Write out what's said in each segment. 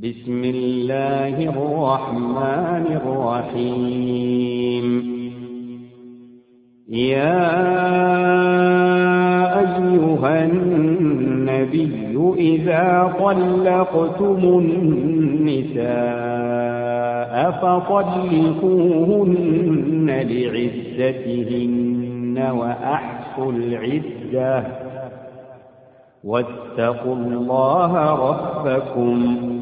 بسم الله الرحمن الرحيم. يا أيها النبي إذا طلقتم النساء فطلقوهن لعزتهن وأحصوا العزة واتقوا الله ربكم.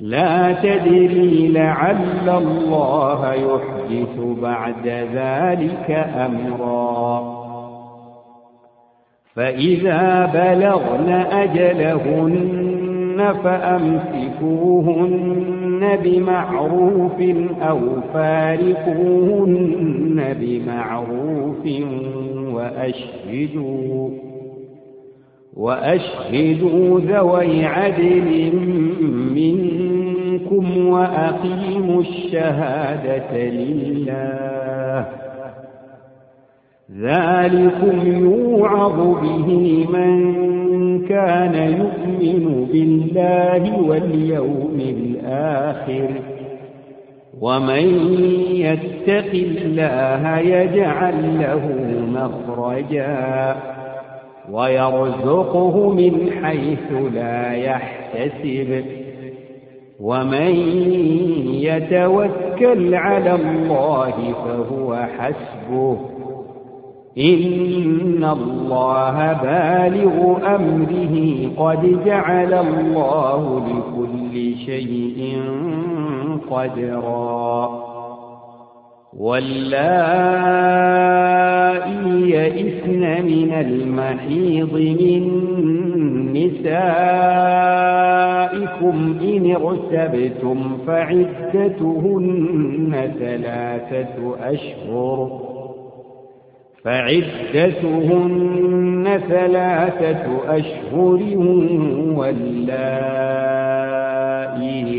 لا تدري لعل الله يحدث بعد ذلك أمرا. فإذا بلغن أجلهن فأمسكوهن بمعروف أو فارقوهن بمعروف وأشهدوا وأشهدوا ذوي عدل منكم وأقيموا الشهادة لله. ذلكم يوعظ به من كان يؤمن بالله واليوم الآخر. ومن يتق الله يجعل له مخرجا ويرزقه من حيث لا يحتسب. ومن يتوكل على الله فهو حسبه. إن الله بالغ أمره. قد جعل الله لكل شيء قدرا. واللائي يئسن من المحيض من نسائكم إن ارتبتم فعدتهن ثلاثة أشهر. فعدتهن ثلاثة أشهر واللائي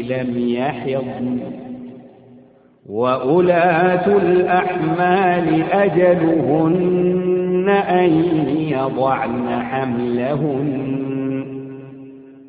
لم يحضن. وأولاة الأحمال أجلهن أن يضعن حملهن.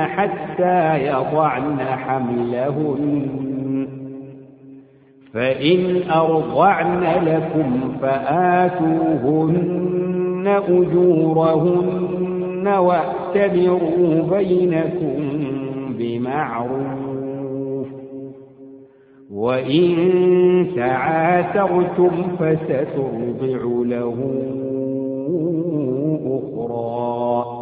حتى يضعن حملهن. فإن أرضعن لكم فآتوهن أجورهن واعتبروا بينكم بمعروف. وإن تعاثرتم فسترضع له أخرى.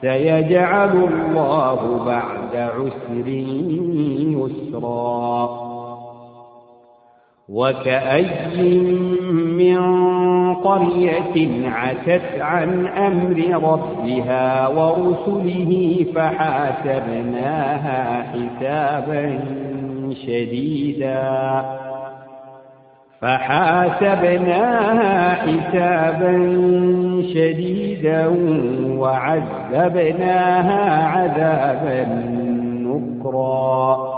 سيجعل الله بعد عسر يسرا. وكأي من قرية عتت عن أمر ربها ورسله فحاسبناها حسابا شديدا. فحاسبناها حسابا شديدا وعذبناها عذابا نكرا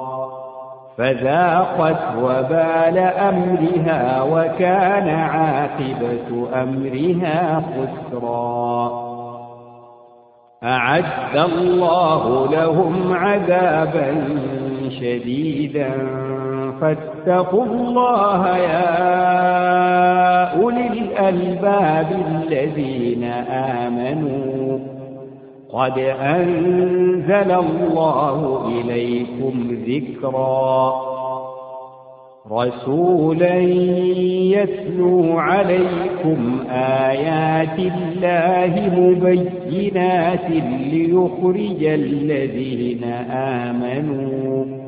فذاقت وبال أمرها وكان عاقبة أمرها خسرا. أعد الله لهم عذابا شديدا فاتقوا الله يا أولي الألباب الذين آمنوا. قد أنزل الله إليكم ذكرا. رسولا يتلو عليكم آيات الله مبينات ليخرج الذين آمنوا.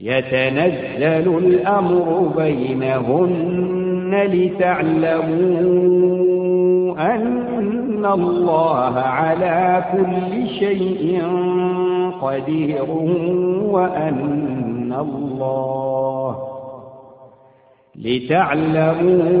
يتنزل الأمر بينهن لتعلموا أن الله على كل شيء قدير وأن الله لتعلموا